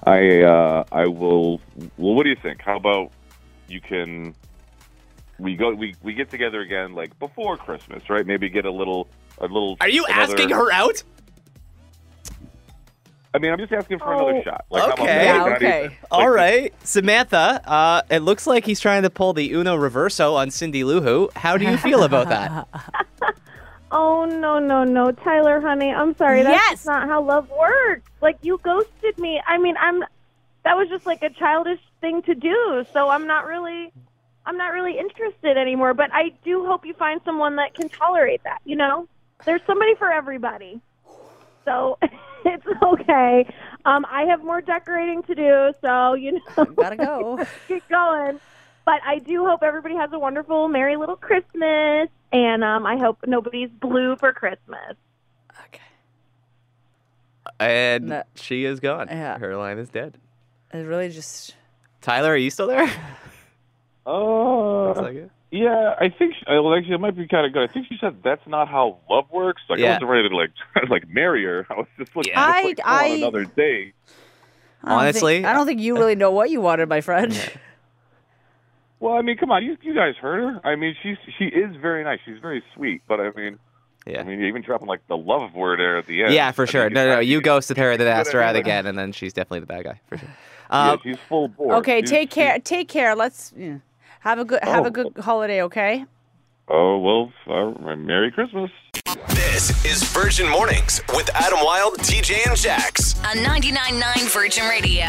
Speaker 8: I uh, I will. Well, what do you think? How about you can? We go. We, we get together again, like before Christmas, right? Maybe get a little a little.
Speaker 5: Are you
Speaker 8: another-
Speaker 5: asking her out?
Speaker 8: I mean, I'm just asking for
Speaker 7: Oh.
Speaker 8: another shot. Like, how about
Speaker 5: Okay.
Speaker 8: that?
Speaker 3: Yeah, okay.
Speaker 8: even- like,
Speaker 5: right, Samantha. Uh, it looks like he's trying to pull the Uno Reverso on Cindy Lou Who. How do you feel about that?
Speaker 7: Oh no no no, Tyler, honey, I'm sorry. That's
Speaker 3: Yes!
Speaker 7: not how love works. Like you ghosted me. I mean, I'm. That was just like a childish thing to do. So I'm not really. I'm not really interested anymore. But I do hope you find someone that can tolerate that. You know, there's somebody for everybody. So it's okay. Um, I have more decorating to do. So you know.
Speaker 3: Gotta go.
Speaker 7: keep going. But I do hope everybody has a wonderful, merry little Christmas, and um, I hope nobody's blue for Christmas.
Speaker 3: Okay.
Speaker 5: And
Speaker 3: No.
Speaker 5: she is gone.
Speaker 3: Yeah.
Speaker 5: Her line is dead.
Speaker 3: It really just.
Speaker 5: Tyler, are you still there?
Speaker 8: Oh,
Speaker 5: Looks like it.
Speaker 8: Yeah. I think. She, well, actually, it might be kind of good. I think she said that's not how love works. Like,
Speaker 5: Yeah.
Speaker 8: I wasn't ready to like like marry her. I was just looking
Speaker 5: Yeah.
Speaker 8: just, like,
Speaker 3: I-
Speaker 8: on
Speaker 3: I-
Speaker 8: another date.
Speaker 3: I
Speaker 5: Honestly,
Speaker 3: think, I don't think you really know what you wanted, my friend.
Speaker 8: Well, I mean, come on, you you guys heard her. I mean, she's she is very nice. She's very sweet, but I mean,
Speaker 5: Yeah.
Speaker 8: I mean, you're even dropping like the love word there at the end.
Speaker 5: Yeah, for
Speaker 8: I
Speaker 5: sure.
Speaker 8: mean,
Speaker 5: No, no, you ghosted her, then
Speaker 8: you
Speaker 5: asked her out again, and then she's definitely the bad guy for sure.
Speaker 8: Yeah,
Speaker 5: Um,
Speaker 8: she's full board.
Speaker 3: Okay,
Speaker 8: She's-
Speaker 3: take care.
Speaker 8: she's-
Speaker 3: Take care. Let's yeah. Have a good have
Speaker 8: Oh.
Speaker 3: a good holiday. Okay.
Speaker 8: Oh well, uh, Merry Christmas.
Speaker 1: This is Virgin Mornings with Adam Wilde, TJ, and Jax.
Speaker 2: On 99.9 Virgin Radio.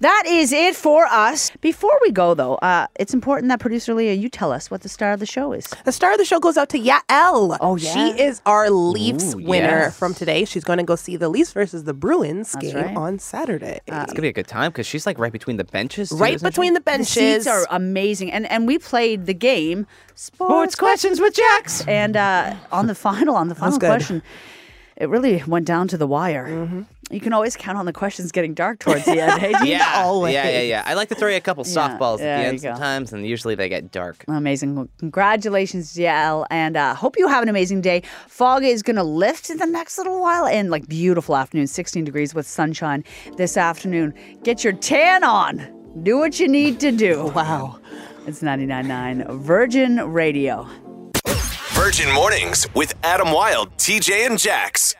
Speaker 3: That is it for us. Before we go, though, uh, it's important that producer Leah, you tell us what the star of the show is.
Speaker 4: The star of the show goes out to Yael.
Speaker 3: Oh, yeah?
Speaker 4: She is our Leafs
Speaker 5: Ooh,
Speaker 4: winner
Speaker 5: yes.
Speaker 4: from today. She's going to go see the Leafs versus the Bruins
Speaker 3: That's
Speaker 4: game
Speaker 3: right.
Speaker 4: on Saturday.
Speaker 5: it's gonna be a good time because she's like right between the benches. too,
Speaker 4: right
Speaker 5: isn't she?
Speaker 4: between the
Speaker 3: The
Speaker 4: benches.
Speaker 3: seats are amazing, and and we played the game
Speaker 5: Sports questions with Jax.
Speaker 3: and uh, on the final on the final question, it really went down to the wire. You can always count on the questions getting dark towards the end. Hey,
Speaker 5: Yeah,
Speaker 4: always.
Speaker 5: yeah, yeah, yeah. I like to throw you a couple
Speaker 3: Yeah,
Speaker 5: softballs at the end sometimes, and usually they get dark.
Speaker 3: Amazing. Well, Congratulations, Yael. And uh, hope you have an amazing day. Fog is going to lift in the next little while and like beautiful afternoon, 16 degrees with sunshine this afternoon. Get your tan on. Do what you need to do.
Speaker 4: Wow.
Speaker 3: It's 99.9 Virgin Radio.
Speaker 1: Virgin Mornings with Adam Wilde, TJ, and Jax.